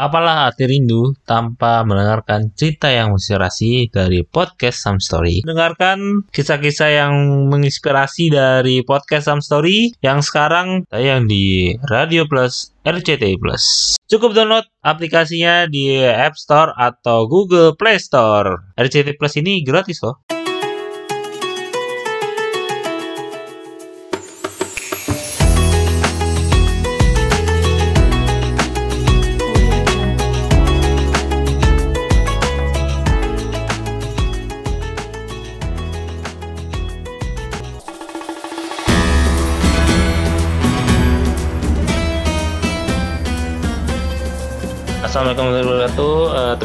Apalah arti rindu tanpa mendengarkan cerita yang menginspirasi dari podcast Some Story. Dengarkan kisah-kisah yang menginspirasi dari podcast Some Story yang sekarang tayang di Radio Plus RCTI Plus. Cukup download aplikasinya di App Store atau Google Play Store. RCTI Plus ini gratis loh.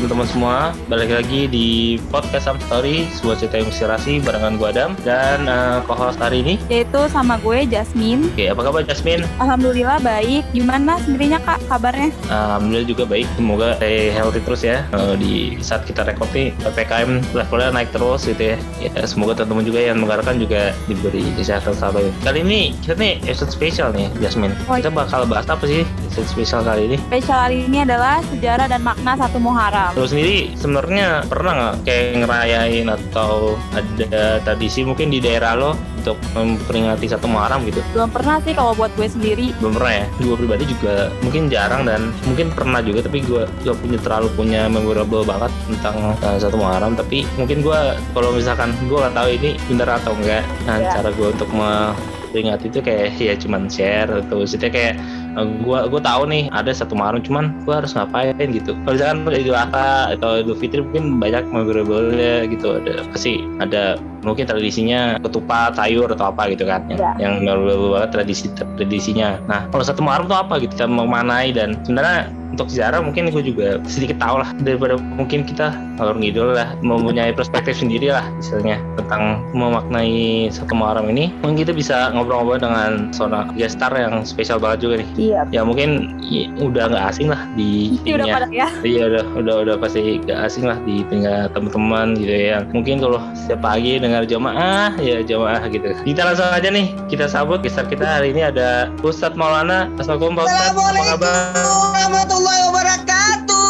Teman-teman semua. Balik lagi di podcast Sam Story sebuah cerita inspirasi barengan gue Adam dan uh, co-host hari ini. Yaitu sama gue Jasmine. Oke apa kabar Jasmine? Alhamdulillah baik. Gimana sendirinya kak kabarnya? Alhamdulillah juga baik. Semoga stay healthy terus ya. Uh, di saat kita record nih PPKM levelnya naik terus gitu ya. Ya semoga teman-teman juga yang mendengarkan juga diberi kesehatan selalu kali ini kita nih episode spesial nih Jasmine. Oh, kita bakal bahas apa sih episode spesial kali ini? Spesial hari ini adalah sejarah dan makna satu Muharram Lo sendiri sebenarnya pernah nggak kayak ngerayain atau ada tradisi mungkin di daerah lo untuk memperingati satu Muharram gitu? belum pernah sih kalau buat gue sendiri Belum pernah ya? Gue pribadi juga mungkin jarang dan mungkin pernah juga tapi gue gak punya terlalu punya memorable banget tentang uh, satu Muharram tapi mungkin gue kalau misalkan gue nggak tahu ini bener atau enggak nah, Ya. cara gue untuk memperingati itu kayak ya cuman share atau maksudnya kayak uh, gua gua tahu nih ada satu Muharram cuman gua harus ngapain gitu. Kalau misalkan Idul Adha atau Idul Fitri mungkin banyak memorable gitu. Ada pasti ada mungkin tradisinya ketupat sayur atau apa gitu kan yang, Ya. yang memorable banget tradisi tradisinya. Nah kalau satu Muharram tuh apa gitu? Kita memanai dan sebenarnya untuk sejarah mungkin gue juga sedikit tahu lah daripada mungkin kita kalau ngidul lah mempunyai perspektif sendiri lah misalnya tentang memaknai satu Muharram ini mungkin kita bisa ngobrol-ngobrol dengan seorang guest star yang spesial banget juga nih iya ya mungkin i- udah nggak asing lah di udah pada ya Iya udah udah udah pasti gak asing lah di telinga teman-teman gitu ya. Mungkin kalau setiap pagi dengar jamaah ya jamaah gitu. Kita langsung aja nih kita sambut gestar kita hari ini ada Ustadz Maulana. Assalamualaikum Pak Ustadz. Apa kabar? Warahmatullahi wabarakatuh.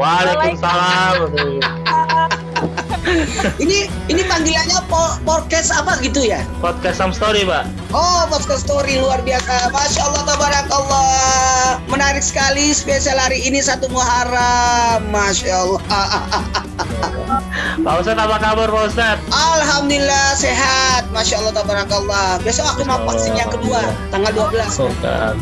Waalaikumsalam. Ini ini panggilannya po- podcast apa gitu ya? Podcast Sam Story Pak. Oh, podcast story luar biasa. Masya Allah, tabarakallah. Menarik sekali spesial hari ini satu Muharram. Masya Allah. Pak Ustadz apa kabar Pak Ustadz? Alhamdulillah sehat. Masya Allah, tabarakallah. Besok aku mau vaksin yang kedua, tanggal 12. Oh, kan.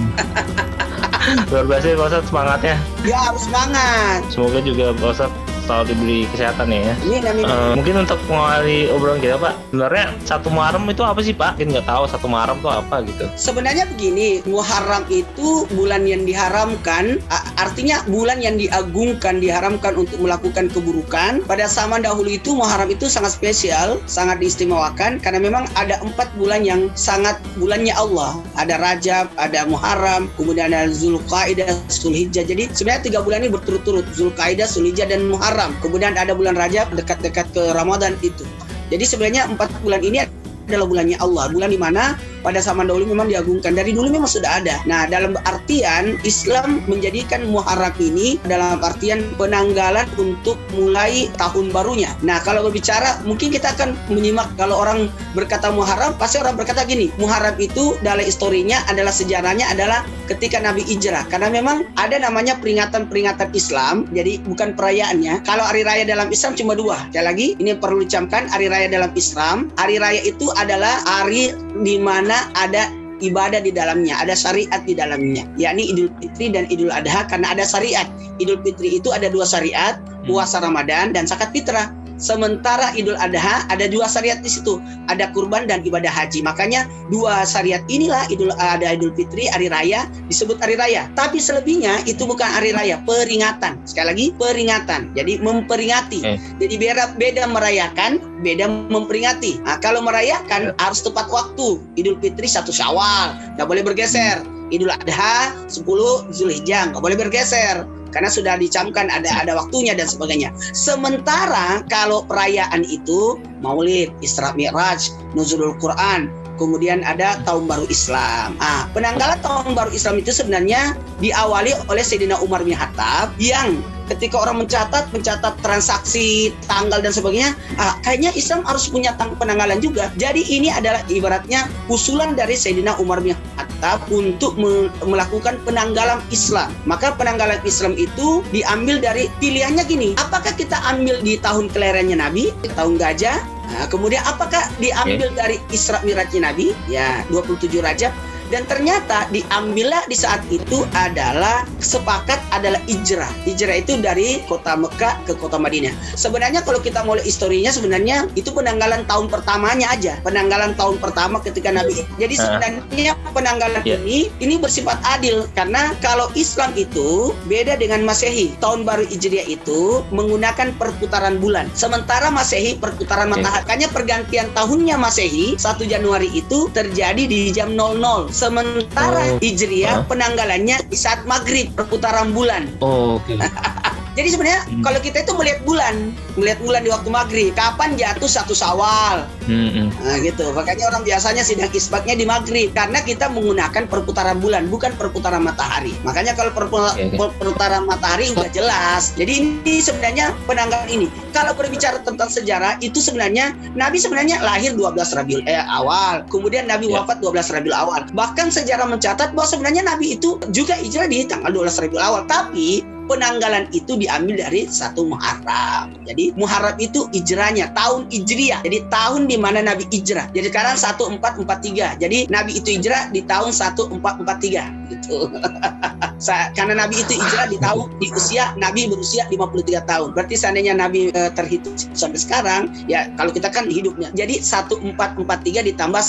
Luar biasa ya, Pak Ustadz semangatnya. Ya harus semangat. Semoga juga Pak Ustadz selalu diberi kesehatan ya. Amin. Eh, mungkin untuk mengawali obrolan kita Pak, sebenarnya satu Muharram itu apa sih Pak? Mungkin nggak tahu satu Muharram itu apa gitu. Sebenarnya begini, Muharram itu bulan yang diharamkan, artinya bulan yang diagungkan, diharamkan untuk melakukan keburukan. Pada zaman dahulu itu Muharram itu sangat spesial, sangat diistimewakan karena memang ada empat bulan yang sangat bulannya Allah. Ada Rajab, ada Muharram, kemudian ada Zulqaidah, Zulhijjah. Jadi sebenarnya tiga bulan ini berturut-turut, Zulqaidah, Zulhijjah dan Muharram. Kemudian ada bulan Rajab dekat-dekat ke Ramadan itu. Jadi sebenarnya empat bulan ini adalah bulannya Allah, bulan di mana pada zaman dahulu memang diagungkan. Dari dulu memang sudah ada. Nah, dalam artian Islam menjadikan Muharram ini dalam artian penanggalan untuk mulai tahun barunya. Nah, kalau berbicara mungkin kita akan menyimak kalau orang berkata Muharram, pasti orang berkata gini, Muharram itu dalam historinya adalah sejarahnya adalah ketika Nabi hijrah. Karena memang ada namanya peringatan-peringatan Islam, jadi bukan perayaannya. Kalau hari raya dalam Islam cuma dua. Sekali lagi, ini perlu dicamkan hari raya dalam Islam. Hari raya itu adalah hari di mana ada ibadah di dalamnya, ada syariat di dalamnya, yakni Idul Fitri dan Idul Adha karena ada syariat. Idul Fitri itu ada dua syariat, puasa Ramadan dan zakat fitrah. Sementara Idul Adha ada dua syariat di situ, ada kurban dan ibadah haji. Makanya dua syariat inilah Idul ada Idul Fitri hari raya disebut hari raya. Tapi selebihnya itu bukan hari raya, peringatan. Sekali lagi peringatan. Jadi memperingati. Eh. Jadi beda beda merayakan, beda memperingati. Nah, kalau merayakan harus tepat waktu. Idul Fitri satu Syawal, nggak boleh bergeser. Idul Adha 10 Zulhijjah, nggak boleh bergeser karena sudah dicamkan ada ada waktunya dan sebagainya. Sementara kalau perayaan itu Maulid, Isra Mi'raj, Nuzulul Quran, kemudian ada tahun baru Islam. Ah, penanggalan tahun baru Islam itu sebenarnya diawali oleh Sayyidina Umar bin Khattab yang ketika orang mencatat mencatat transaksi tanggal dan sebagainya ah, kayaknya Islam harus punya tang- penanggalan juga. Jadi ini adalah ibaratnya usulan dari Sayyidina Umar bin Khattab untuk me- melakukan penanggalan Islam. Maka penanggalan Islam itu diambil dari pilihannya gini. Apakah kita ambil di tahun kelahirannya Nabi tahun gajah? Nah, kemudian apakah diambil dari Isra Mirajnya Nabi? Ya, 27 Rajab dan ternyata diambillah di saat itu adalah sepakat adalah hijrah. Hijrah itu dari kota Mekah ke kota Madinah. Sebenarnya kalau kita mulai historinya sebenarnya itu penanggalan tahun pertamanya aja. Penanggalan tahun pertama ketika Nabi. Jadi Ah. sebenarnya penanggalan Ya. ini ini bersifat adil karena kalau Islam itu beda dengan Masehi. Tahun baru Hijriah itu menggunakan perputaran bulan. Sementara Masehi perputaran Oke. matahari. Makanya pergantian tahunnya Masehi 1 Januari itu terjadi di jam 00. Sementara Oh. Hijriah Ah. penanggalannya di saat maghrib perputaran bulan. Oh, oke. Jadi sebenarnya Hmm. kalau kita itu melihat bulan, melihat bulan di waktu maghrib, kapan jatuh satu sawal, Hmm, hmm. Nah gitu, makanya orang biasanya sidang isbatnya di maghrib karena kita menggunakan perputaran bulan bukan perputaran matahari. Makanya kalau perpu- Oke, oke. perputaran matahari udah jelas. Jadi ini sebenarnya penanggalan ini. Kalau berbicara tentang sejarah itu sebenarnya Nabi sebenarnya lahir 12 Rabiul eh, awal, kemudian Nabi Ya. wafat 12 Rabiul awal. Bahkan sejarah mencatat bahwa sebenarnya Nabi itu juga hijrah di tanggal 12 Rabiul awal, tapi penanggalan itu diambil dari satu Muharram. Jadi Muharram itu hijrahnya tahun hijriah. Jadi tahun di mana Nabi hijrah. Jadi sekarang 1443. Jadi Nabi itu hijrah di tahun 1443 gitu. Karena Nabi itu hijrah di tahun di usia Nabi berusia 53 tahun. Berarti seandainya Nabi eh, terhitung sampai sekarang ya kalau kita kan hidupnya. Jadi 1443 ditambah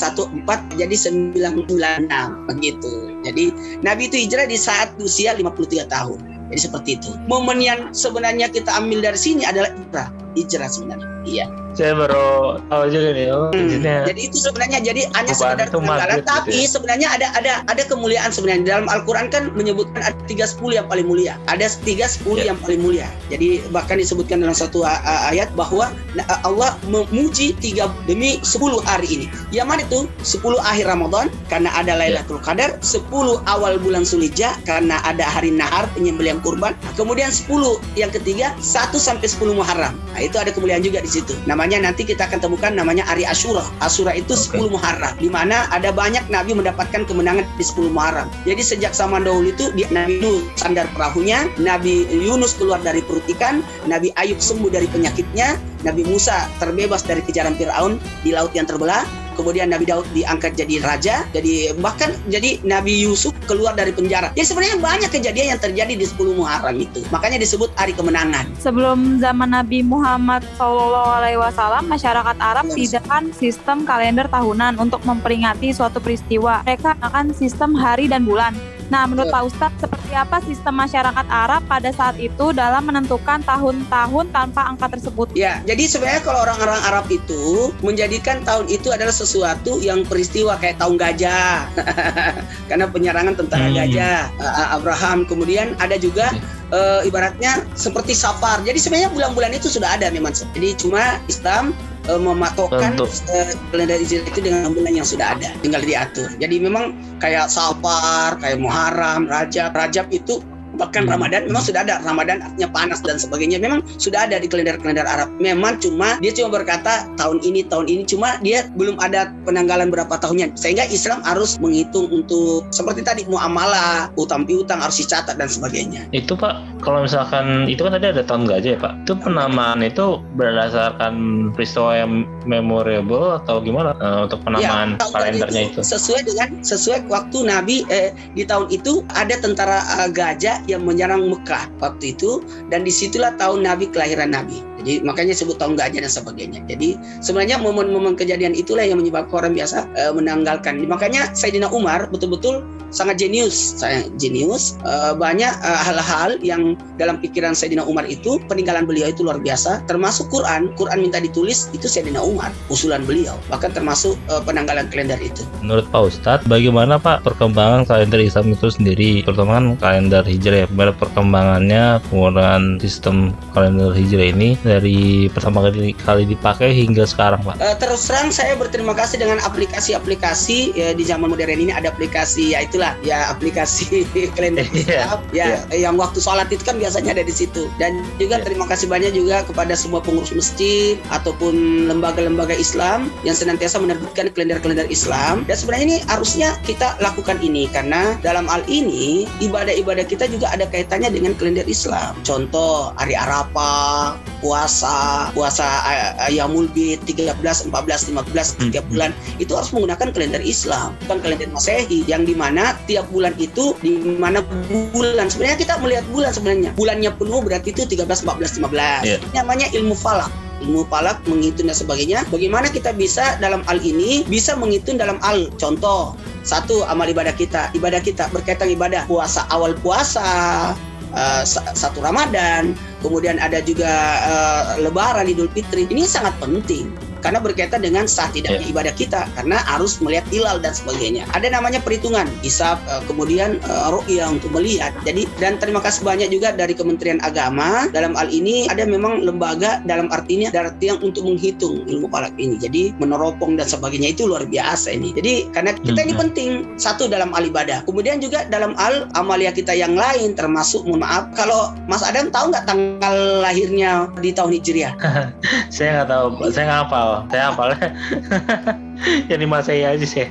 14 jadi 996 begitu. Jadi Nabi itu hijrah di saat usia 53 tahun. Jadi seperti itu. Momen yang sebenarnya kita ambil dari sini adalah hijrah. Hijrah sebenarnya. Iya. Saya baru tahu juga nih. Oh, Hmm. Jadi itu sebenarnya jadi hanya sekedar maghrib gitu tapi ya. sebenarnya ada ada ada kemuliaan sebenarnya dalam Al-Qur'an kan menyebutkan ada tiga sepuluh yang paling mulia, ada tiga sepuluh Ya. yang paling mulia. Jadi bahkan disebutkan dalam satu ayat bahwa na- Allah memuji tiga demi sepuluh hari ini. Yang mana itu? Sepuluh akhir Ramadan karena ada Lailatul Qadar, sepuluh awal bulan Sulhijjah karena ada hari Nahar penyembelihan kurban. Kemudian sepuluh yang ketiga satu sampai sepuluh Muharram. Nah, itu ada kemuliaan juga di situ. Namanya nanti kita akan temukan namanya Hari Asyura. Asyura itu Oke. 10 Muharram di mana ada banyak nabi mendapatkan kemenangan di 10 Muharram. Jadi sejak zaman dahulu itu di Nabi Nuh sandar perahunya, Nabi Yunus keluar dari perut ikan, Nabi Ayub sembuh dari penyakitnya, Nabi Musa terbebas dari kejaran Firaun di laut yang terbelah, kemudian Nabi Daud diangkat jadi raja, jadi bahkan jadi Nabi Yusuf keluar dari penjara. Jadi sebenarnya banyak kejadian yang terjadi di 10 Muharram itu. Makanya disebut hari kemenangan. Sebelum zaman Nabi Muhammad SAW, masyarakat Arab tidakkan sistem kalender tahunan untuk memperingati suatu peristiwa. Mereka akan sistem hari dan bulan. Nah, menurut Pak Ustadz, seperti apa sistem masyarakat Arab pada saat itu dalam menentukan tahun-tahun tanpa angka tersebut? Ya, jadi sebenarnya kalau orang-orang Arab itu menjadikan tahun itu adalah sesuatu yang peristiwa kayak tahun gajah. Karena penyerangan tentara Hmm. gajah, uh, Abraham. Kemudian ada juga uh, ibaratnya seperti Safar. Jadi sebenarnya bulan-bulan itu sudah ada memang. Jadi cuma Islam uh, mematokkan Tentu. uh, kalender Hijriah itu dengan bulan yang sudah ada, tinggal diatur. Jadi memang kayak Safar, kayak Muharram, Rajab. Rajab itu bahkan Hmm. Ramadan memang sudah ada Ramadan artinya panas dan sebagainya memang sudah ada di kalender-kalender Arab memang cuma dia cuma berkata tahun ini tahun ini cuma dia belum ada penanggalan berapa tahunnya sehingga Islam harus menghitung untuk seperti tadi muamalah utang piutang harus dicatat dan sebagainya itu Pak, kalau misalkan itu kan tadi ada tahun gajah ya Pak. Itu penamaan itu berdasarkan peristiwa yang memorable atau gimana Eh, untuk penamaan tahun kalendernya itu itu? sesuai dengan sesuai waktu Nabi eh, di tahun itu ada tentara eh, gajah yang menyerang Mekah waktu itu dan di situlah tahun Nabi kelahiran Nabi. Jadi makanya sebut tahun gajah dan sebagainya. Jadi sebenarnya momen-momen kejadian itulah yang menyebabkan orang biasa eh, menanggalkan. Makanya Sayyidina Umar betul-betul sangat jenius, jenius. Eh, banyak eh, hal-hal yang dalam pikiran Sayyidina Umar itu peninggalan beliau itu luar biasa. Termasuk Quran, Quran minta ditulis itu Sayyidina Umar, usulan beliau. Bahkan termasuk eh, penanggalan kalender itu. Menurut Pak Ustadz, bagaimana Pak perkembangan kalender Islam itu sendiri, terutama kan kalender Hijrah ya, bagaimana perkembangannya penggunaan sistem kalender Hijrah ini dari pertama kali, kali dipakai hingga sekarang Pak? Uh, terus terang saya berterima kasih dengan aplikasi-aplikasi ya di zaman modern ini ada aplikasi ya itulah ya aplikasi kalender Iya, ya iya. yang waktu sholat itu kan biasanya ada di situ dan juga Iya. terima kasih banyak juga kepada semua pengurus masjid ataupun lembaga-lembaga Islam yang senantiasa menerbitkan kalender-kalender Islam dan sebenarnya ini harusnya kita lakukan ini karena dalam hal ini ibadah-ibadah kita juga ada kaitannya dengan kalender Islam. Contoh hari Arafah puasa puasa Ayamul Bid 13 14 15 tiap bulan itu harus menggunakan kalender Islam bukan kalender Masehi yang di mana tiap bulan itu di mana bulan sebenarnya kita melihat bulan sebenarnya. Bulannya penuh berarti itu 13 14 15 Iya. Ini namanya ilmu falak ilmu falak menghitung dan sebagainya bagaimana kita bisa dalam hal ini bisa menghitung dalam hal contoh? Satu amal ibadah kita. Ibadah kita berkaitan ibadah. Puasa awal puasa sa- satu Ramadan kemudian ada juga eh, Lebaran Idul Fitri. Ini sangat penting karena berkaitan dengan sah tidaknya ibadah kita karena harus melihat hilal dan sebagainya. Ada namanya perhitungan, hisab, eh, kemudian eh, ru'yah untuk melihat. Jadi dan terima kasih banyak juga dari Kementerian Agama dalam hal ini ada memang lembaga dalam artinya arti yang untuk menghitung ilmu falak ini. Jadi meneropong dan sebagainya itu luar biasa ini. Jadi karena kita ini Hmm. penting satu dalam hal ibadah. Kemudian juga dalam hal amalia kita yang lain termasuk mohon maaf kalau Mas Adam tahu nggak tanggal lahirnya di tahun Hijriah? Saya nggak tahu, saya nggak hafal. Saya hafalnya yang di Masehi aja sih.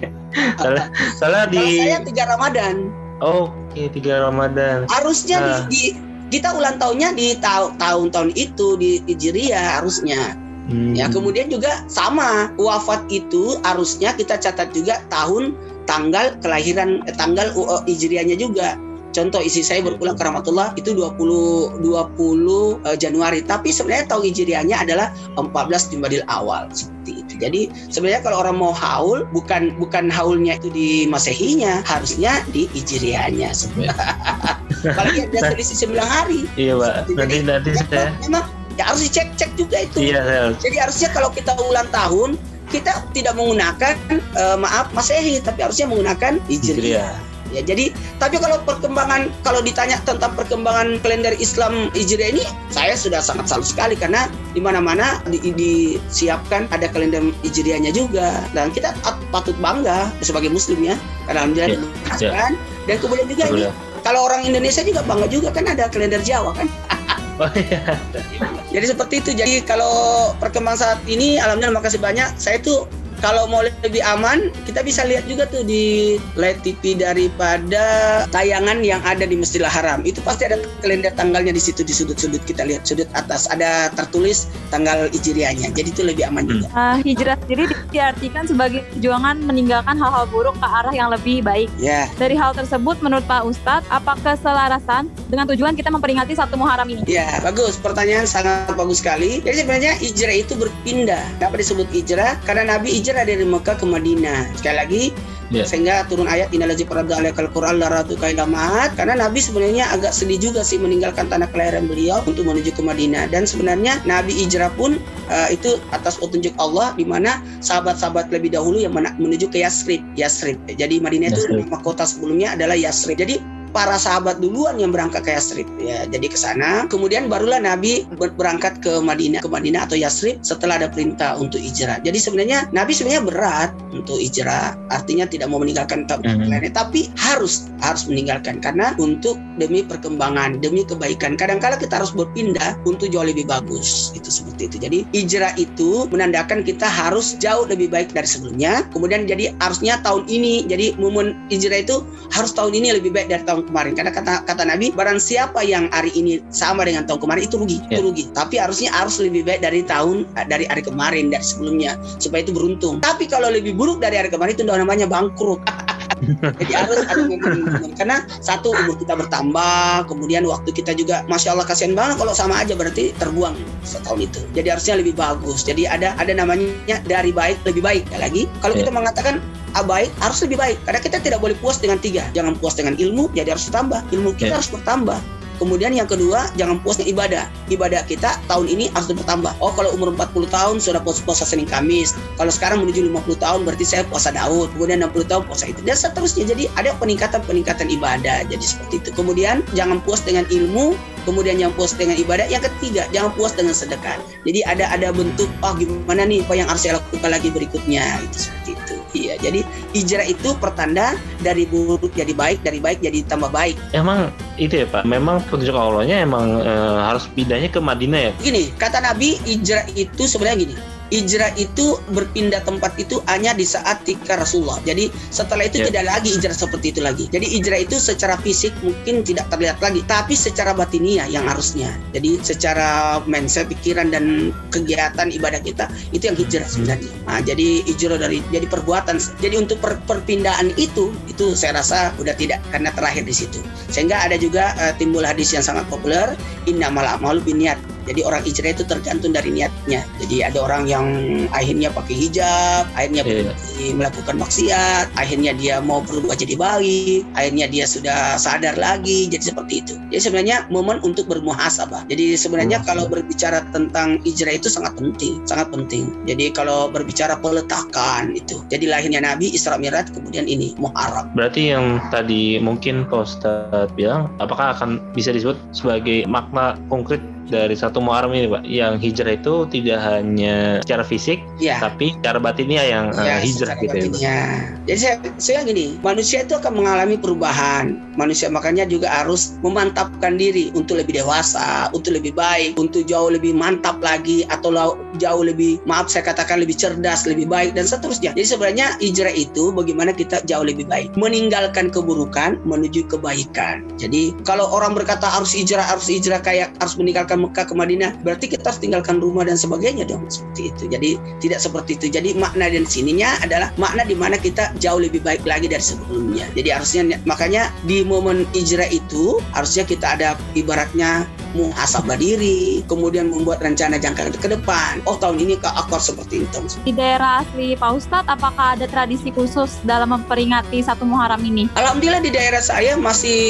Soalnya, soalnya di Kalau saya tiga Ramadan. Oke, tiga Ramadan. harusnya di, Nah. di- kita ulang tahunnya di tahu- tahun-tahun itu di Hijriah harusnya. Hmm. Ya, kemudian juga sama wafat itu harusnya kita catat juga tahun tanggal kelahiran eh, tanggal uh, Hijriahnya juga. Contoh isi saya berpulang ke Rahmatullah itu 20 20 eh, Januari, tapi sebenarnya tahun Hijriahnya adalah 14 Jumadil awal seperti itu. Jadi sebenarnya kalau orang mau haul bukan bukan haulnya itu di Masehinya, harusnya di Hijriahnya sebenarnya. Apalagi ada selisih 9 hari. Iya, Pak. Nanti nanti Ya, saya memang ya harus dicek-cek juga itu. Iya, saya Jadi harusnya kalau kita ulang tahun kita tidak menggunakan eh, maaf Masehi tapi harusnya menggunakan Hijriah. Ya, jadi tapi kalau perkembangan kalau ditanya tentang perkembangan kalender Islam Hijriah ini saya sudah sangat salut sekali karena di mana-mana di- disiapkan ada kalender Hijriahnya juga dan kita pat- patut bangga sebagai muslim ya karena alhamdulillah Iya, diluaskan. dan kemudian juga ini kalau orang Indonesia juga bangga juga kan ada kalender Jawa kan Oh iya. jadi seperti itu. Jadi kalau perkembangan saat ini, alhamdulillah makasih banyak. Saya tuh kalau mau lebih aman, kita bisa lihat juga tuh di live TV daripada tayangan yang ada di Masjidil Haram. Itu pasti ada kalender tanggalnya di situ di sudut-sudut kita lihat sudut atas ada tertulis tanggal hijriahnya. Jadi itu lebih aman juga. Uh, hijrah sendiri di- diartikan sebagai perjuangan meninggalkan hal-hal buruk ke arah yang lebih baik. Ya, Dari hal tersebut, menurut Pak Ustadz, apa keselarasan dengan tujuan kita memperingati satu Muharram ini? ya bagus. Pertanyaan sangat bagus sekali. Jadi sebenarnya hijrah itu berpindah. Kenapa disebut hijrah? Karena Nabi hijrah dari Mekah ke Madinah. Sekali lagi, Ya. sehingga turun ayat innalazi farada alaikal quran laratu kailamat karena Nabi sebenarnya agak sedih juga sih meninggalkan tanah kelahiran beliau untuk menuju ke Madinah dan sebenarnya Nabi hijrah pun uh, itu atas petunjuk Allah di mana sahabat-sahabat lebih dahulu yang menuju ke Yasrib Yasrib jadi Madinah itu Yasrib. nama kota sebelumnya adalah Yasrib jadi para sahabat duluan yang berangkat ke Yasrib. Ya jadi ke sana. Kemudian barulah Nabi ber- berangkat ke Madinah ke Madinah atau Yasrib setelah ada perintah untuk hijrah. Jadi sebenarnya Nabi sebenarnya berat untuk hijrah. Artinya tidak mau meninggalkan tempat Mhm. lainnya tapi harus harus meninggalkan. Karena untuk demi perkembangan demi kebaikan. Kadang-kala kita harus berpindah untuk jauh lebih bagus. Itu seperti itu. Jadi hijrah itu menandakan kita harus jauh lebih baik dari sebelumnya. Kemudian jadi harusnya tahun ini jadi momen hijrah itu harus tahun ini lebih baik dari tahun kemarin. Karena kata kata Nabi barang siapa yang hari ini sama dengan tahun kemarin itu rugi itu Ya. rugi. Tapi harusnya harus lebih baik dari tahun dari hari kemarin dari sebelumnya supaya itu beruntung. Tapi kalau lebih buruk dari hari kemarin itu namanya bangkrut. Jadi harus ada momen-momen karena satu umur kita bertambah kemudian waktu kita juga masya Allah kasihan banget kalau sama aja berarti terbuang setahun itu. Jadi harusnya lebih bagus. Jadi ada ada namanya dari baik lebih baik. Ya lagi kalau Ya. kita mengatakan baik harus lebih baik karena kita tidak boleh puas dengan tiga jangan puas dengan ilmu jadi harus bertambah ilmu kita Ya. harus bertambah Kemudian yang kedua, jangan puas dengan ibadah. Ibadah kita tahun ini harus bertambah. Oh, kalau umur 40 tahun sudah puasa, puasa Senin Kamis. Kalau sekarang menuju 50 tahun berarti saya puasa Daud. Kemudian 60 tahun puasa itu. Dan seterusnya. Jadi ada peningkatan-peningkatan ibadah. Jadi seperti itu. Kemudian jangan puas dengan ilmu. kemudian yang puas dengan ibadah, yang ketiga jangan puas dengan sedekah. Jadi ada ada bentuk oh gimana nih apa yang harus saya lakukan lagi berikutnya itu. Iya, jadi hijrah itu pertanda dari buruk jadi baik, dari baik jadi tambah baik. Emang itu ya Pak, memang petunjuk Allahnya emang e, harus pindahnya ke Madinah ya? Gini, kata Nabi hijrah itu sebenarnya gini, hijrah itu berpindah tempat itu hanya di saat tika Rasulullah. Jadi setelah itu yeah. tidak lagi hijrah seperti itu lagi. Jadi hijrah itu secara fisik mungkin tidak terlihat lagi, tapi secara batiniah yang harusnya. Jadi secara mindset, pikiran dan kegiatan ibadah kita itu yang hijrah hmm. sebenarnya. Nah, jadi hijrah dari jadi perbuatan. Jadi untuk per, perpindahan itu itu saya rasa udah tidak karena terakhir di situ. Sehingga ada juga uh, timbul hadis yang sangat populer, innamal a'malu binniyat jadi orang hijrah itu tergantung dari niatnya. Jadi ada orang yang akhirnya pakai hijab, akhirnya yeah. melakukan maksiat, akhirnya dia mau berubah jadi baik, akhirnya dia sudah sadar lagi. Jadi seperti itu. Jadi sebenarnya momen untuk bermuhasabah. Jadi sebenarnya hmm. kalau berbicara tentang hijrah itu sangat penting, sangat penting. Jadi kalau berbicara peletakan itu. Jadi lahirnya Nabi Isra Mi'raj kemudian ini Muharram. Berarti yang tadi mungkin Pak Ustadz bilang apakah akan bisa disebut sebagai makna konkret dari satu Muharram ini Pak. Yang hijrah itu tidak hanya secara fisik ya. tapi secara batinnya yang ya, uh, hijrah gitu ya, batinnya. ya jadi saya, saya gini manusia itu akan mengalami perubahan. Manusia makanya juga harus memantapkan diri untuk lebih dewasa untuk lebih baik untuk jauh lebih mantap lagi atau jauh lebih maaf saya katakan lebih cerdas lebih baik dan seterusnya. Jadi sebenarnya hijrah itu bagaimana kita jauh lebih baik. Meninggalkan keburukan menuju kebaikan. Jadi kalau orang berkata harus hijrah harus hijrah kayak harus meninggalkan Mekah ke Madinah berarti kita harus tinggalkan rumah dan sebagainya dong seperti itu jadi tidak seperti itu jadi makna dan sininya adalah makna di mana kita jauh lebih baik lagi dari sebelumnya jadi harusnya makanya di momen hijrah itu harusnya kita ada ibaratnya muhasabah diri, kemudian membuat rencana jangka ke depan. Oh tahun ini aku harus seperti itu. Di daerah asli Pak Ustadz, apakah ada tradisi khusus dalam memperingati satu Muharram ini? Alhamdulillah di daerah saya masih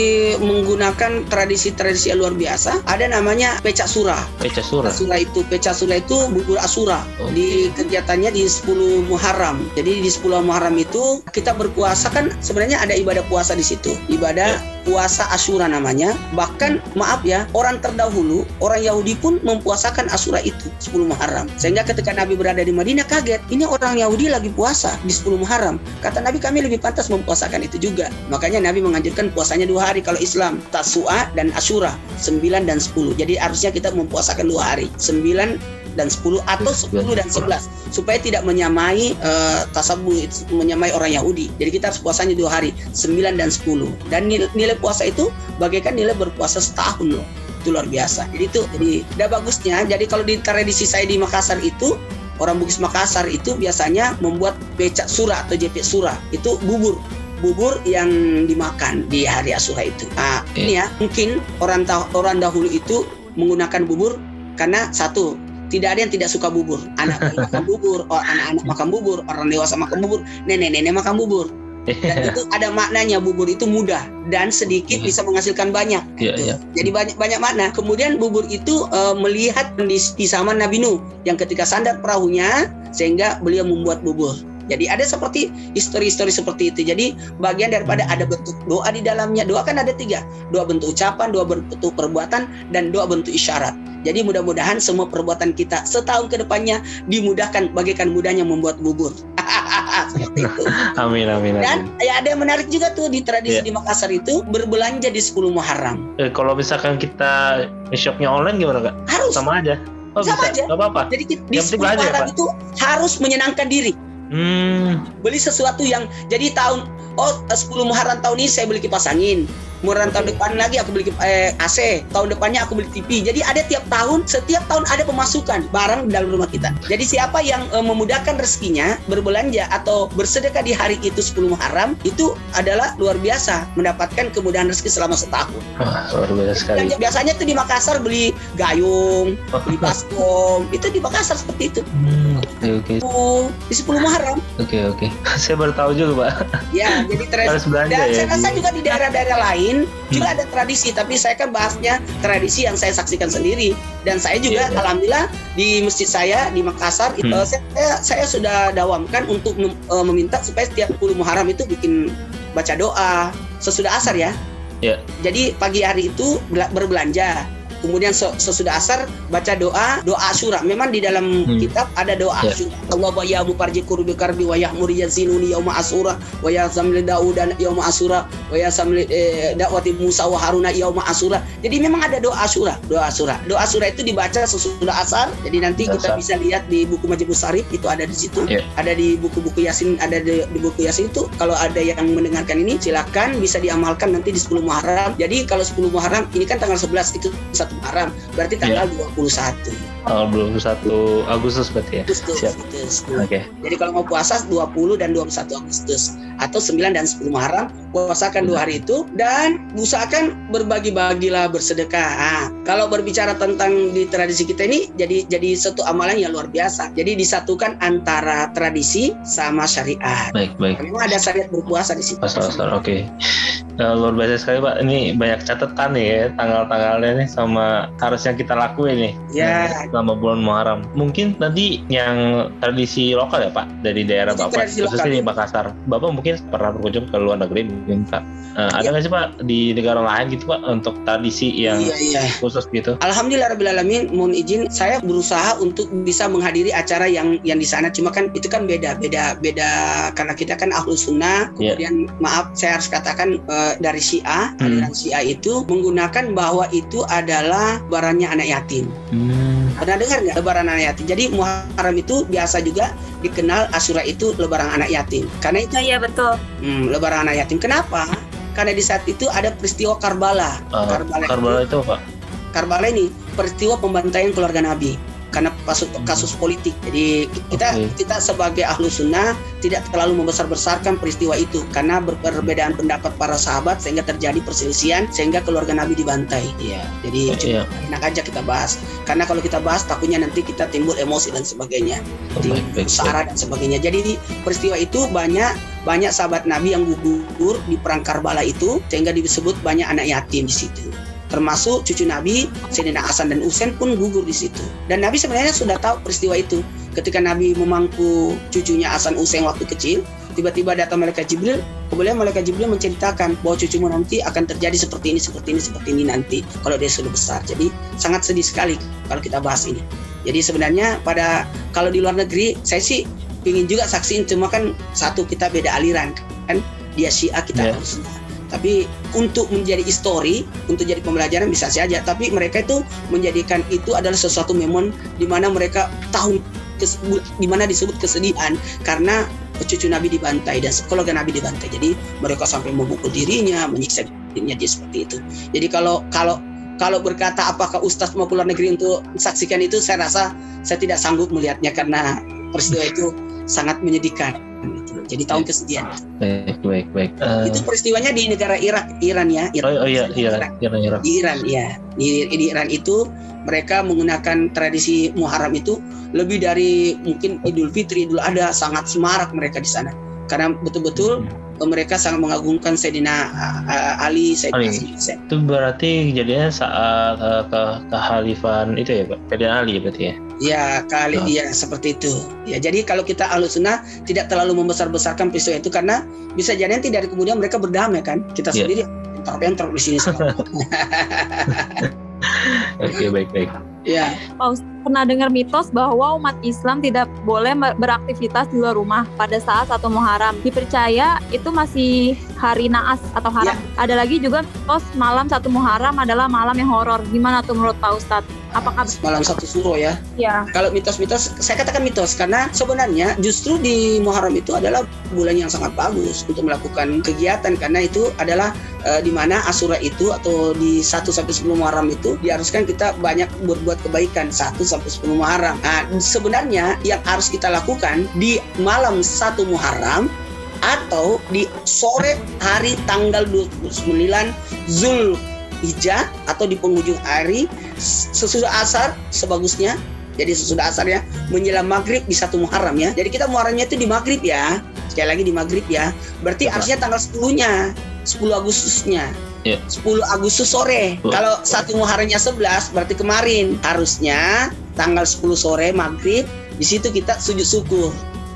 menggunakan tradisi-tradisi yang luar biasa. Ada namanya peca surah. Peca surah. Surah itu peca surah itu bubur asura. Okay. Di kegiatannya di 10 Muharram. Jadi di 10 Muharram itu kita berpuasa kan sebenarnya ada ibadah puasa di situ. Ibadah yeah puasa Asyura namanya. Bahkan maaf ya, orang terdahulu, orang Yahudi pun mempuasakan Asyura itu 10 Muharram. Sehingga ketika Nabi berada di Madinah kaget, ini orang Yahudi lagi puasa di 10 Muharram. Kata Nabi kami lebih pantas mempuasakan itu juga. Makanya Nabi menganjurkan puasanya dua hari kalau Islam, Tasua dan Asyura, 9 dan 10. Jadi harusnya kita mempuasakan dua hari, 9 dan 10 atau 10 dan 11 supaya tidak menyamai uh, tasabu menyamai orang Yahudi. Jadi kita harus puasanya dua hari, 9 dan 10. Dan nilai, nilai puasa itu bagaikan nilai berpuasa setahun loh. Itu luar biasa. Jadi itu jadi udah bagusnya. Jadi kalau di tradisi saya di Makassar itu orang Bugis Makassar itu biasanya membuat becak surah atau jepit surah itu bubur bubur yang dimakan di hari Asura itu. Nah, okay. ini ya mungkin orang orang dahulu itu menggunakan bubur karena satu tidak ada yang tidak suka bubur. Anak makan bubur, anak-anak makan bubur, orang dewasa makan bubur, nenek-nenek makan bubur. Dan itu ada maknanya bubur itu mudah dan sedikit bisa menghasilkan banyak. Yeah, gitu. yeah. Jadi banyak banyak makna. Kemudian bubur itu uh, melihat kondisi zaman Nabi Nuh yang ketika sandar perahunya sehingga beliau membuat bubur. Jadi ada seperti histori-histori seperti itu. Jadi bagian daripada ada bentuk doa di dalamnya. Doa kan ada tiga. Doa bentuk ucapan, doa bentuk perbuatan, dan doa bentuk isyarat. Jadi mudah-mudahan semua perbuatan kita setahun ke depannya dimudahkan bagaikan mudahnya membuat bubur. Seperti itu. Amin, amin, amin. Dan ya ada yang menarik juga tuh di tradisi yeah. di Makassar itu berbelanja di 10 Muharram. Eh, kalau misalkan kita shopnya online gimana kak? Harus. Sama aja. Oh, Sama bisa. aja. Gak apa-apa. Jadi di 10 Muharram itu harus menyenangkan diri. Hmm. Beli sesuatu yang jadi tahun oh 10 Muharram tahun ini saya beli kipas angin. Muharram tahun depan lagi aku beli eh, AC. Tahun depannya aku beli TV. Jadi ada tiap tahun, setiap tahun ada pemasukan barang dalam rumah kita. Jadi siapa yang eh, memudahkan rezekinya berbelanja atau bersedekah di hari itu 10 Muharram itu adalah luar biasa mendapatkan kemudahan rezeki selama setahun. Wah, luar biasa sekali. Yang biasanya tuh di Makassar beli gayung, beli baskom, itu di Makassar seperti itu. Hmm, oke okay, Oh, di 10 Muharram Oke okay, oke. Okay. Saya baru tahu juga pak. Ya jadi tradisi. dan ya, saya rasa juga di daerah-daerah lain hmm. juga ada tradisi, tapi saya kan bahasnya tradisi yang saya saksikan sendiri. Dan saya juga yeah, yeah. alhamdulillah di masjid saya di Makassar hmm. uh, saya saya sudah dawamkan untuk mem, uh, meminta supaya setiap 10 Muharram itu bikin baca doa sesudah asar ya. Yeah. Jadi pagi hari itu berbelanja kemudian sesudah asar baca doa doa Asyura. Memang di dalam hmm. kitab ada doa yeah. Asyura. Allah wa ya muparji kurbi karbi wa yahmur yazinuni yauma asura wa ya samli daud dan yauma asura wa ya samli eh, dakwati Musa wa Haruna yauma asura. Jadi memang ada doa Asyura, doa Asyura. Doa Asyura itu dibaca sesudah asar. Jadi nanti Asar. kita bisa lihat di buku Majibus Sarif itu ada di situ. Yeah. Ada di buku-buku Yasin, ada di, di buku Yasin itu kalau ada yang mendengarkan ini silakan bisa diamalkan nanti di 10 Muharram. Jadi kalau 10 Muharram ini kan tanggal 11 itu Muharram, berarti tanggal yeah. 21 tanggal 21 Agustus berarti ya. Agustus. Siap. Oke. Okay. Jadi kalau mau puasa 20 dan 21 Agustus atau 9 dan 10 Muharram puasakan dua hari itu dan usahakan berbagi-bagilah bersedekah. Nah, kalau berbicara tentang di tradisi kita ini jadi jadi satu amalan yang luar biasa. Jadi disatukan antara tradisi sama syariat. Baik, baik. Memang ada syariat berpuasa di situ. Oke. Okay. Uh, luar biasa sekali Pak. Ini banyak catatan nih ya tanggal-tanggalnya nih sama harus yang kita lakuin nih. Ya. Selama bulan Muharram. Mungkin tadi yang tradisi lokal ya Pak dari daerah Itu Bapak khususnya di Makassar. Bapak mungkin pernah berkunjung ke luar negeri mungkin Pak. Uh, ada iya. nggak sih Pak di negara lain gitu Pak untuk tradisi yang iya, iya. khusus gitu? Alhamdulillah Alamin. Mohon izin saya berusaha untuk bisa menghadiri acara yang yang di sana. Cuma kan itu kan beda beda beda karena kita kan ahlu sunnah. Iya. Kemudian yeah. maaf saya harus katakan uh, dari Syiah, hmm. aliran Syiah itu menggunakan bahwa itu adalah lebarannya anak yatim. Hmm. Pernah dengar nggak lebaran anak yatim? Jadi Muharram itu biasa juga dikenal Asyura itu lebaran anak yatim. Karena itu Iya betul. Hmm, lebaran anak yatim. Kenapa? Karena di saat itu ada peristiwa Karbala. Uh, Karbala, Karbala itu, itu apa? Karbala ini peristiwa pembantaian keluarga Nabi karena kasus, kasus politik. Jadi kita okay. kita sebagai ahlu sunnah tidak terlalu membesar-besarkan peristiwa itu karena perbedaan pendapat para sahabat sehingga terjadi perselisihan sehingga keluarga Nabi dibantai. Iya. Jadi oh, iya. enak aja kita bahas. Karena kalau kita bahas takutnya nanti kita timbul emosi dan sebagainya. Oh, Syarat dan sebagainya. Jadi peristiwa itu banyak banyak sahabat Nabi yang gugur di perang Karbala itu sehingga disebut banyak anak yatim di situ termasuk cucu Nabi Sayyidina Hasan dan Usain pun gugur di situ. Dan Nabi sebenarnya sudah tahu peristiwa itu. Ketika Nabi memangku cucunya Hasan Usain waktu kecil, tiba-tiba datang malaikat Jibril, kemudian malaikat Jibril menceritakan bahwa cucumu nanti akan terjadi seperti ini, seperti ini, seperti ini nanti kalau dia sudah besar. Jadi sangat sedih sekali kalau kita bahas ini. Jadi sebenarnya pada kalau di luar negeri saya sih ingin juga saksiin cuma kan satu kita beda aliran kan dia Syiah kita yeah. harus tapi untuk menjadi histori untuk jadi pembelajaran bisa saja tapi mereka itu menjadikan itu adalah sesuatu memon di mana mereka tahun di mana disebut kesedihan karena cucu Nabi dibantai dan keluarga Nabi dibantai. Jadi mereka sampai memukul dirinya, menyiksa dirinya dia seperti itu. Jadi kalau kalau kalau berkata apakah Ustadz mau keluar negeri untuk saksikan itu, saya rasa saya tidak sanggup melihatnya karena peristiwa itu sangat menyedihkan. Jadi tahun kesedihan. Baik, baik, baik. Uh, itu peristiwanya di negara Irak, Iran ya. Iran, oh, oh iya, iya, Iran, Iran, Iran. Di Iran ya. Di, di Iran itu mereka menggunakan tradisi Muharram itu lebih dari mungkin Idul Fitri, Idul Adha sangat semarak mereka di sana. Karena betul-betul hmm. mereka sangat mengagungkan Sayyidina uh, Ali, Sayyidina Ali. Itu berarti kejadiannya saat uh, ke kehalifan itu ya, Pak? Sayyidina Ali berarti ya? Ya, kali oh. ya seperti itu. Ya, jadi kalau kita ahlu sunnah tidak terlalu membesar-besarkan peristiwa itu karena bisa jadi nanti dari kemudian mereka berdamai kan. Kita yeah. sendiri entar di sini Oke, baik baik. Ya. Pak pernah dengar mitos bahwa umat Islam tidak boleh beraktivitas di luar rumah pada saat satu Muharram. Dipercaya itu masih hari naas atau haram. Ya. Ada lagi juga mitos malam satu Muharram adalah malam yang horor. Gimana tuh menurut Pak Ustadz? Apakah malam satu suro ya? Ya. Kalau mitos-mitos, saya katakan mitos karena sebenarnya justru di Muharram itu adalah bulan yang sangat bagus untuk melakukan kegiatan karena itu adalah e, di mana Asura itu atau di 1 sampai 10 Muharram itu diharuskan kita banyak berbuat kebaikan satu sampai 10 Muharram. Nah, sebenarnya yang harus kita lakukan di malam 1 Muharram atau di sore hari tanggal 29 Zul Hijjah atau di penghujung hari sesudah asar sebagusnya jadi sesudah asar ya menjelang maghrib di satu Muharram ya. Jadi kita Muharramnya itu di maghrib ya. Sekali lagi di maghrib ya. Berarti harusnya tanggal 10 nya 10 Agustusnya Yeah. 10 Agustus sore. Oh. Kalau satu Muharramnya 11 berarti kemarin harusnya tanggal 10 sore maghrib di situ kita sujud syukur.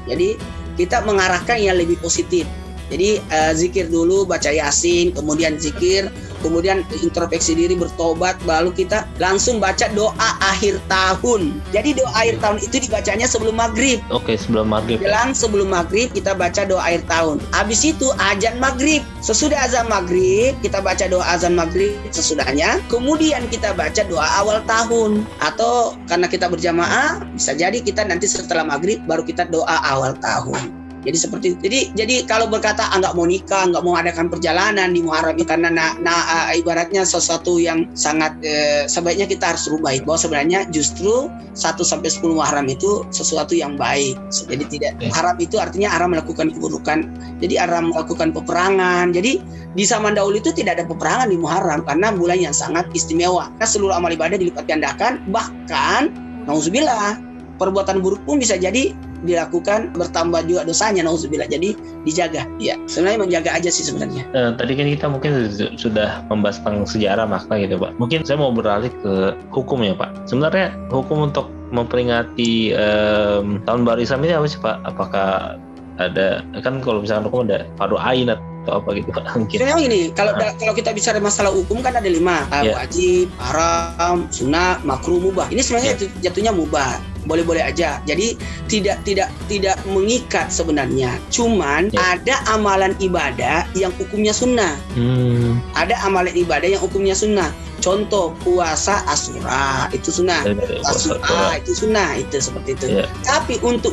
Jadi kita mengarahkan yang lebih positif. Jadi uh, zikir dulu baca yasin, kemudian zikir, kemudian introspeksi diri bertobat baru kita langsung baca doa akhir tahun jadi doa akhir tahun itu dibacanya sebelum maghrib Oke, sebelum maghrib. Jelang sebelum maghrib kita baca doa akhir tahun. Habis itu azan maghrib. Sesudah azan maghrib kita baca doa azan maghrib sesudahnya. Kemudian kita baca doa awal tahun. Atau karena kita berjamaah bisa jadi kita nanti setelah maghrib baru kita doa awal tahun. Jadi seperti. Jadi jadi kalau berkata ah, nggak mau nikah, nggak mau adakan perjalanan di Muharram itu karena nah, nah, ibaratnya sesuatu yang sangat eh, sebaiknya kita harus rubah itu bahwa sebenarnya justru 1 sampai 10 Muharram itu sesuatu yang baik. Jadi tidak Oke. haram itu artinya haram melakukan keburukan. Jadi haram melakukan peperangan. Jadi di zaman dahulu itu tidak ada peperangan di Muharram karena bulan yang sangat istimewa. Karena seluruh amal ibadah dilipat gandakan bahkan nauzubillah perbuatan buruk pun bisa jadi dilakukan bertambah juga dosanya nauzubillah. Jadi dijaga. Ya, sebenarnya menjaga aja sih sebenarnya. Eh, tadi kan kita mungkin su- sudah membahas tentang sejarah makna gitu Pak. Mungkin saya mau beralih ke hukum ya Pak. Sebenarnya hukum untuk memperingati em, tahun baru Islam ini apa sih Pak? Apakah ada kan kalau misalkan hukum ada fardu ain atau apa gitu Pak? Mungkin. Jadi memang ini kalau kalau kita bicara masalah hukum kan ada lima Ah, Iya. wajib, haram, sunnah, makruh, mubah. Ini sebenarnya jatuh- jatuhnya mubah, boleh-boleh aja. Jadi tidak tidak tidak mengikat sebenarnya. Cuman Iya. ada amalan ibadah yang hukumnya sunnah. Hmm. Ada amalan ibadah yang hukumnya sunnah. Contoh puasa Asura itu sunnah. dari- dari puasa Asura itu sunnah itu seperti itu. Iya. Tapi untuk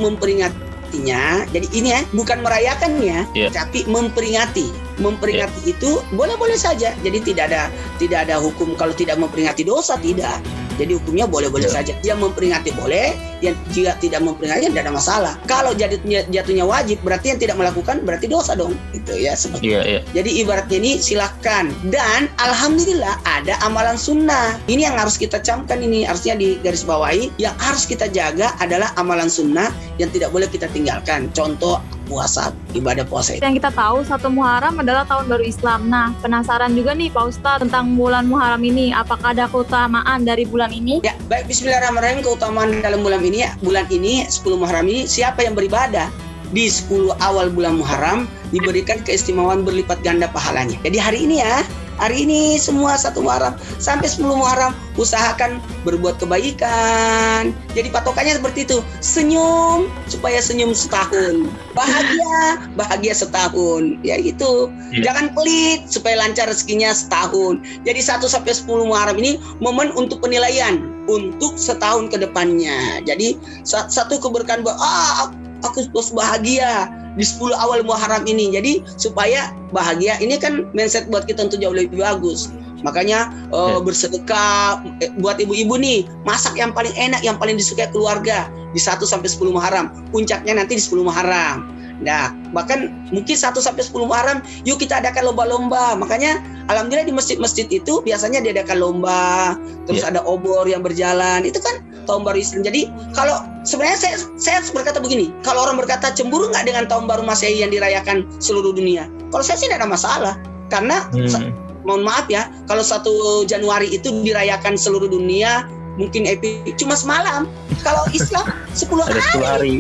memperingatinya, jadi ini ya bukan merayakannya, Iya. tapi memperingati. Memperingati itu boleh-boleh saja. Jadi tidak ada tidak ada hukum kalau tidak memperingati dosa tidak. Jadi hukumnya boleh-boleh Iya. saja. Yang memperingati boleh, yang jika tidak memperingati tidak ada masalah. Kalau jatuhnya jatuhnya wajib berarti yang tidak melakukan berarti dosa dong. Itu ya seperti Iya, iya. jadi ibaratnya ini silahkan dan alhamdulillah ada amalan sunnah. Ini yang harus kita camkan ini harusnya di garis bawahi. Yang harus kita jaga adalah amalan sunnah yang tidak boleh kita tinggalkan. Contoh puasa, ibadah puasa itu. Yang kita tahu satu Muharram adalah tahun baru Islam. Nah, penasaran juga nih Pak Ustadz tentang bulan Muharram ini. Apakah ada keutamaan dari bulan ini? Ya, baik Bismillahirrahmanirrahim keutamaan dalam bulan ini ya. Bulan ini 10 Muharram ini siapa yang beribadah di 10 awal bulan Muharram diberikan keistimewaan berlipat ganda pahalanya. Jadi hari ini ya, hari ini semua satu Muharram sampai 10 Muharram usahakan berbuat kebaikan. Jadi patokannya seperti itu. Senyum supaya senyum setahun. Bahagia, bahagia setahun. Ya gitu. Iya. Jangan pelit supaya lancar rezekinya setahun. Jadi 1 sampai 10 Muharram ini momen untuk penilaian untuk setahun ke depannya. Jadi sa- satu keberkahan bahwa ah aku terus bahagia di 10 awal Muharram ini. Jadi supaya bahagia ini kan mindset buat kita untuk jauh lebih bagus. Makanya Ya. bersedekah eh, buat ibu-ibu nih, masak yang paling enak, yang paling disukai keluarga di 1 sampai 10 Muharram. Puncaknya nanti di 10 Muharram. Nah, bahkan mungkin 1 sampai 10 Muharram yuk kita adakan lomba-lomba. Makanya alhamdulillah di masjid-masjid itu biasanya diadakan lomba, terus ada obor yang berjalan. Itu kan tahun baru Islam. Jadi kalau sebenarnya saya saya berkata begini, kalau orang berkata cemburu nggak dengan tahun baru Masehi yang dirayakan seluruh dunia? Kalau saya sih tidak ada masalah. Karena Hmm. mohon maaf ya, kalau satu Januari itu dirayakan seluruh dunia mungkin epic cuma semalam. Kalau Islam 10 Ada 10 hari.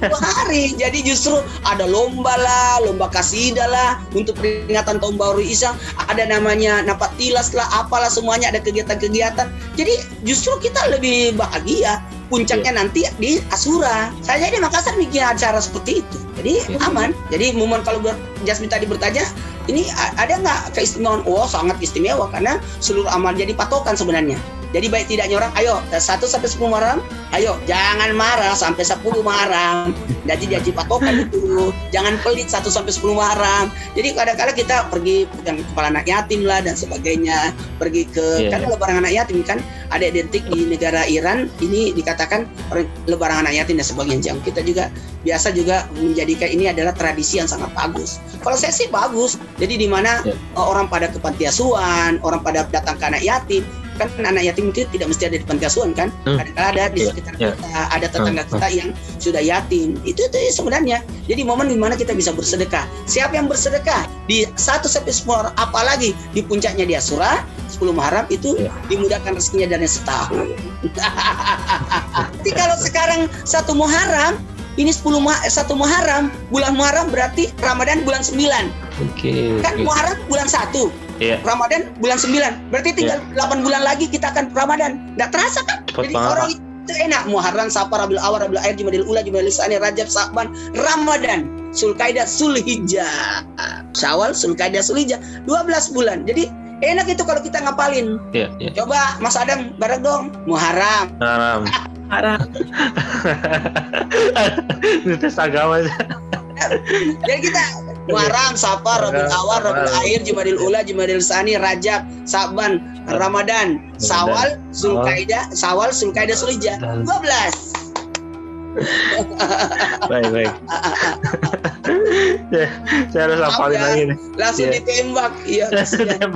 dua hari. Jadi justru ada lomba lah, lomba kasidah lah untuk peringatan tahun baru Islam. Ada namanya napak tilas lah, apalah semuanya ada kegiatan-kegiatan. Jadi justru kita lebih bahagia. Puncaknya nanti di Asura. Saya di Makassar bikin acara seperti itu. Jadi Iya. aman. Jadi momen kalau ber, Jasmine tadi bertanya, ini ada nggak keistimewaan? Oh sangat istimewa karena seluruh amal jadi patokan sebenarnya. Jadi baik tidaknya orang, ayo 1 sampai 10 Muharram, ayo jangan marah sampai 10 Muharram. Jadi jadi patokan itu. Jangan pelit 1 sampai 10 Muharram. Jadi kadang-kadang kita pergi pegang kepala anak yatim lah dan sebagainya. Pergi ke Iya. kan lebaran anak yatim kan ada identik di negara Iran ini dikatakan lebaran anak yatim dan sebagainya. Jam kita juga biasa juga menjadikan ini adalah tradisi yang sangat bagus. Kalau saya sih bagus. Jadi di mana uh, orang pada ke panti asuhan, orang pada datang ke anak yatim, kan anak yatim itu tidak mesti ada di panti asuhan kan? Hmm. Ada ada di Ya, sekitar ya. kita, ada tetangga Hmm, kita yang sudah yatim. Itu itu sebenarnya. Jadi momen di mana kita bisa bersedekah. Siapa yang bersedekah di 1 sampai 10 Muharram, apalagi di puncaknya di Asura 10 Muharram itu Ya. dimudahkan rezekinya dari setahun. Tapi kalau sekarang satu Muharram ini 10 Muha- satu Muharram, bulan Muharram berarti Ramadan bulan 9. Oke. Kan. Muharram bulan 1. Iya. Ramadan bulan 9. Berarti tinggal 8 bulan lagi kita akan Ramadan. Nggak terasa kan? Cepet Jadi banget, orang itu enak. Muharram, Safar, Rabiul Awal, Rabiul Akhir, Jumadil Ula, Jumadil Tsani, Rajab, Sa'ban, Ramadan, Zulkaidah, Zulhijjah. Syawal, Zulkaidah, Zulhijjah. 12 bulan. Jadi enak itu kalau kita ngapalin. Iya, iya. Coba Mas Adam bareng dong. Muharram, Haram. Parah. Ini tes agama aja. Jadi kita Muharram, Safar, Rabiul Awal, Rabiul Akhir, Jumadil Ula, Jumadil Tsani, Rajab, Sa'ban, Ramadan, Sawal, Zulkaidah, Sawal, Zulkaidah, Zulhijjah. 12. Baik, baik. saya, saya harus hafalin ya. lagi nih. Langsung Iya. ditembak. Iya. kasihan.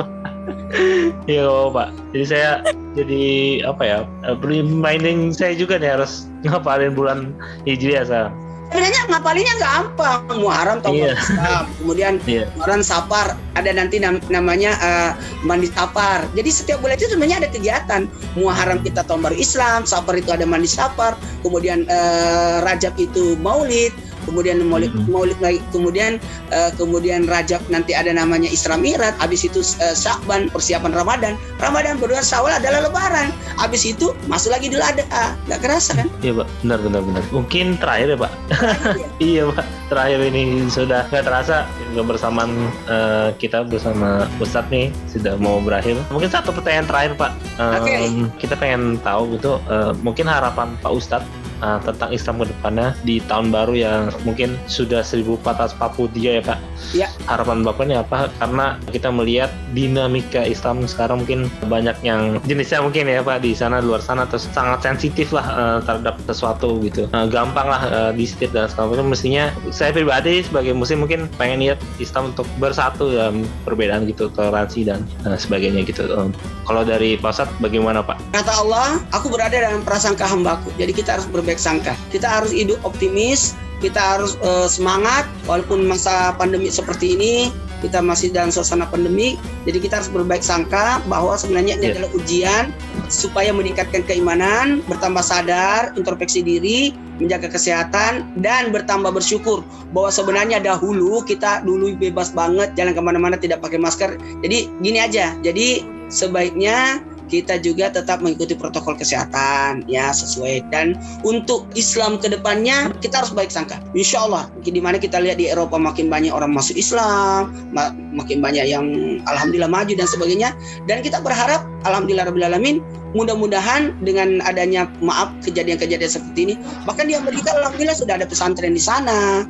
Iya, Pak. Jadi saya jadi apa ya? eh, Reminding saya juga nih harus ngapalin bulan Hijriah saya. Sebenarnya ngapalinnya gampang. Muharram tahun Iya. Islam. Kemudian. Muharram Safar ada nanti nam- namanya eh, mandi Safar. Jadi setiap bulan itu sebenarnya ada kegiatan. Muharram kita tahun baru Islam, Safar itu ada mandi Safar, kemudian eh, Rajab itu Maulid, kemudian Maulid. Maulid lagi, kemudian eh, kemudian Rajab nanti ada namanya Isra Mi'raj, habis itu eh, Syakban persiapan Ramadan, Ramadan berdua Syawal adalah Lebaran, habis itu masuk lagi Idul Adha, nggak kerasa kan? Iya, Pak. Benar, benar, benar. Mungkin terakhir ya, Pak. iya, Pak. Terakhir ini sudah nggak terasa kebersamaan eh, kita bersama Ustadz nih sudah mau berakhir. Mungkin satu pertanyaan terakhir, Pak. Em, Kita pengen tahu gitu, eh, mungkin harapan Pak Ustadz eh, tentang Islam ke depannya di tahun baru yang mungkin sudah 1443 ya Pak. Ya. Harapan Bapaknya apa? Karena kita melihat dinamika Islam sekarang mungkin banyak yang jenisnya mungkin ya Pak di sana luar sana terus sangat sensitif lah eh, terhadap sesuatu gitu. Eh, gampang lah eh, disetir dan segala macam. Mestinya saya pribadi sebagai muslim mungkin pengen lihat Islam untuk bersatu dalam perbedaan gitu, toleransi dan eh, sebagainya gitu. Eh, kalau dari Pak Ustadz bagaimana Pak? Kata Allah, aku berada dalam prasangka hambaku. Jadi kita harus berbaik sangka. Kita harus hidup optimis. Kita harus eh, semangat walaupun masa pandemi seperti ini. Kita masih dalam suasana pandemi. Jadi kita harus berbaik sangka bahwa sebenarnya ini Iya. adalah ujian supaya meningkatkan keimanan, bertambah sadar, introspeksi diri, menjaga kesehatan dan bertambah bersyukur bahwa sebenarnya dahulu kita dulu bebas banget jalan ke mana-mana tidak pakai masker. Jadi gini aja. Jadi sebaiknya kita juga tetap mengikuti protokol kesehatan ya sesuai. Dan untuk Islam ke depannya kita harus baik sangka. Insya Allah di mana kita lihat di Eropa makin banyak orang masuk Islam ma- makin banyak yang Alhamdulillah maju dan sebagainya. Dan kita berharap Alhamdulillah Rabbil Alamin mudah-mudahan dengan adanya maaf kejadian-kejadian seperti ini bahkan di Amerika Alhamdulillah sudah ada pesantren di sana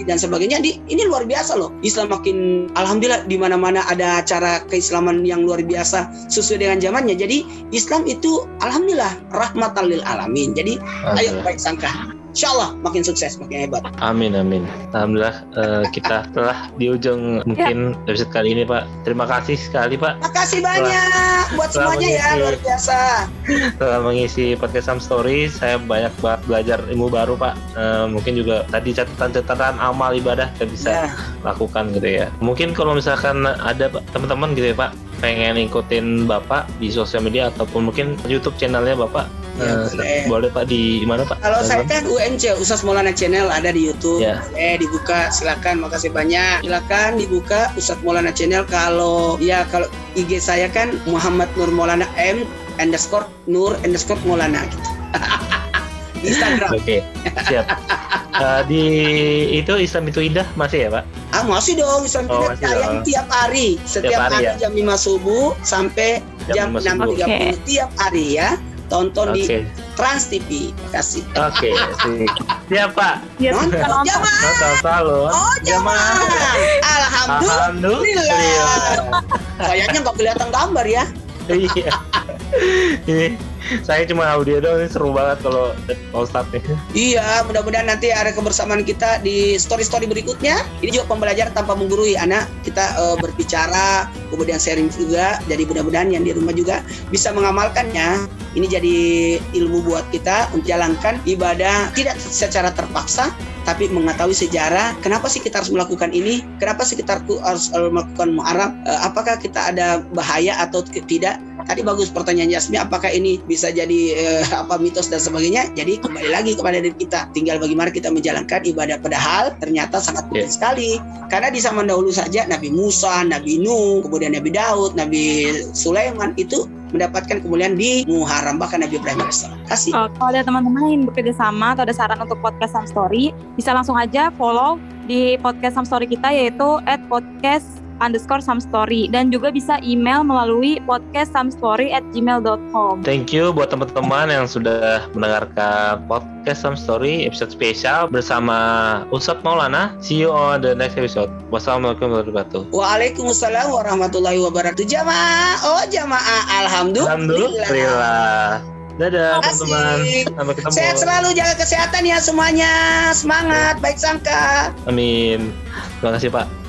Ya, dan sebagainya. Di ini luar biasa loh. Islam makin Alhamdulillah di mana-mana ada acara keislaman yang luar biasa sesuai dengan zamannya. Jadi Islam itu Alhamdulillah rahmatan lil alamin. Jadi ayo baik sangka Insya Allah makin sukses makin hebat Amin amin. Alhamdulillah eh, kita telah di ujung mungkin episode kali ini Pak. Terima kasih sekali Pak makasih banyak buat Telah semuanya ya mengisi. luar biasa telah mengisi podcast Sam Story. Saya banyak banget belajar ilmu baru Pak. Eh, mungkin juga tadi catatan-catatan amal ibadah kita bisa ya lakukan gitu ya. Mungkin kalau misalkan ada teman-teman gitu ya Pak pengen ikutin Bapak di sosial media ataupun mungkin YouTube channelnya Bapak Ya, eh, boleh. boleh Pak di mana Pak? Kalau saya kan UMC Ustaz Maulana Channel ada di YouTube. Ya. Eh dibuka silakan makasih banyak. Silakan dibuka Ustaz Maulana Channel kalau ya kalau IG saya kan Muhammad Nur Maulana M underscore Nur underscore Maulana gitu. Instagram. Oke, siap. Eh, di itu Islam itu indah masih ya Pak? Ah masih dong Islam Oh, kita masih tayang dong. tiap hari. Setiap hari hari, ya? jam 5 subuh sampai Jam jam, 5 subuh. 6.30 tiap hari ya. Tonton di Oke, Trans TV. Kasih. oke, sip. siap Pak. Ya, Nonton nonton. jamaah. Nonton selalu. Oh jamaah. Alhamdulillah. Alhamdulillah. Kayaknya nggak kelihatan gambar ya. Iya. Saya cuma audio doang ini seru banget kalau Pak Ustadz nih. Iya, mudah-mudahan nanti ada kebersamaan kita di story-story berikutnya. Ini juga pembelajaran tanpa menggurui anak. Kita eh, berbicara, kemudian sharing juga. Jadi mudah-mudahan yang di rumah juga bisa mengamalkannya. Ini jadi ilmu buat kita untuk jalankan ibadah tidak secara terpaksa, tapi mengetahui sejarah. Kenapa sih kita harus melakukan ini? Kenapa sih kita harus eh, melakukan muharram? Eh, apakah kita ada bahaya atau tidak? Tadi bagus pertanyaan Yasmi, apakah ini bisa jadi eh, apa mitos dan sebagainya? Jadi kembali lagi kepada diri kita. Tinggal bagaimana kita menjalankan ibadah padahal ternyata sangat penting sekali. Karena di zaman dahulu saja Nabi Musa, Nabi Nuh, kemudian Nabi Daud, Nabi Sulaiman itu mendapatkan kemuliaan di Muharram bahkan Nabi Ibrahim alaihissalam. Kasih. Oh, kalau ada teman-teman yang bekerja sama atau ada saran untuk podcast Sam Story, bisa langsung aja follow di podcast Sam Story kita yaitu at podcast underscore Sam Story dan juga bisa email melalui podcast samstory at gmail.com. Thank you buat teman-teman yang sudah mendengarkan podcast Some Story episode spesial bersama Ustadz Maulana. See you on the next episode. Wassalamualaikum warahmatullahi wabarakatuh. Waalaikumsalam warahmatullahi wabarakatuh. Jamaah, oh jamaah, alhamdulillah. Alhamdulillah. Dadah teman-teman. Sampai ketemu. Sehat selalu, jaga kesehatan ya semuanya. Semangat, baik sangka. Amin. Terima kasih Pak.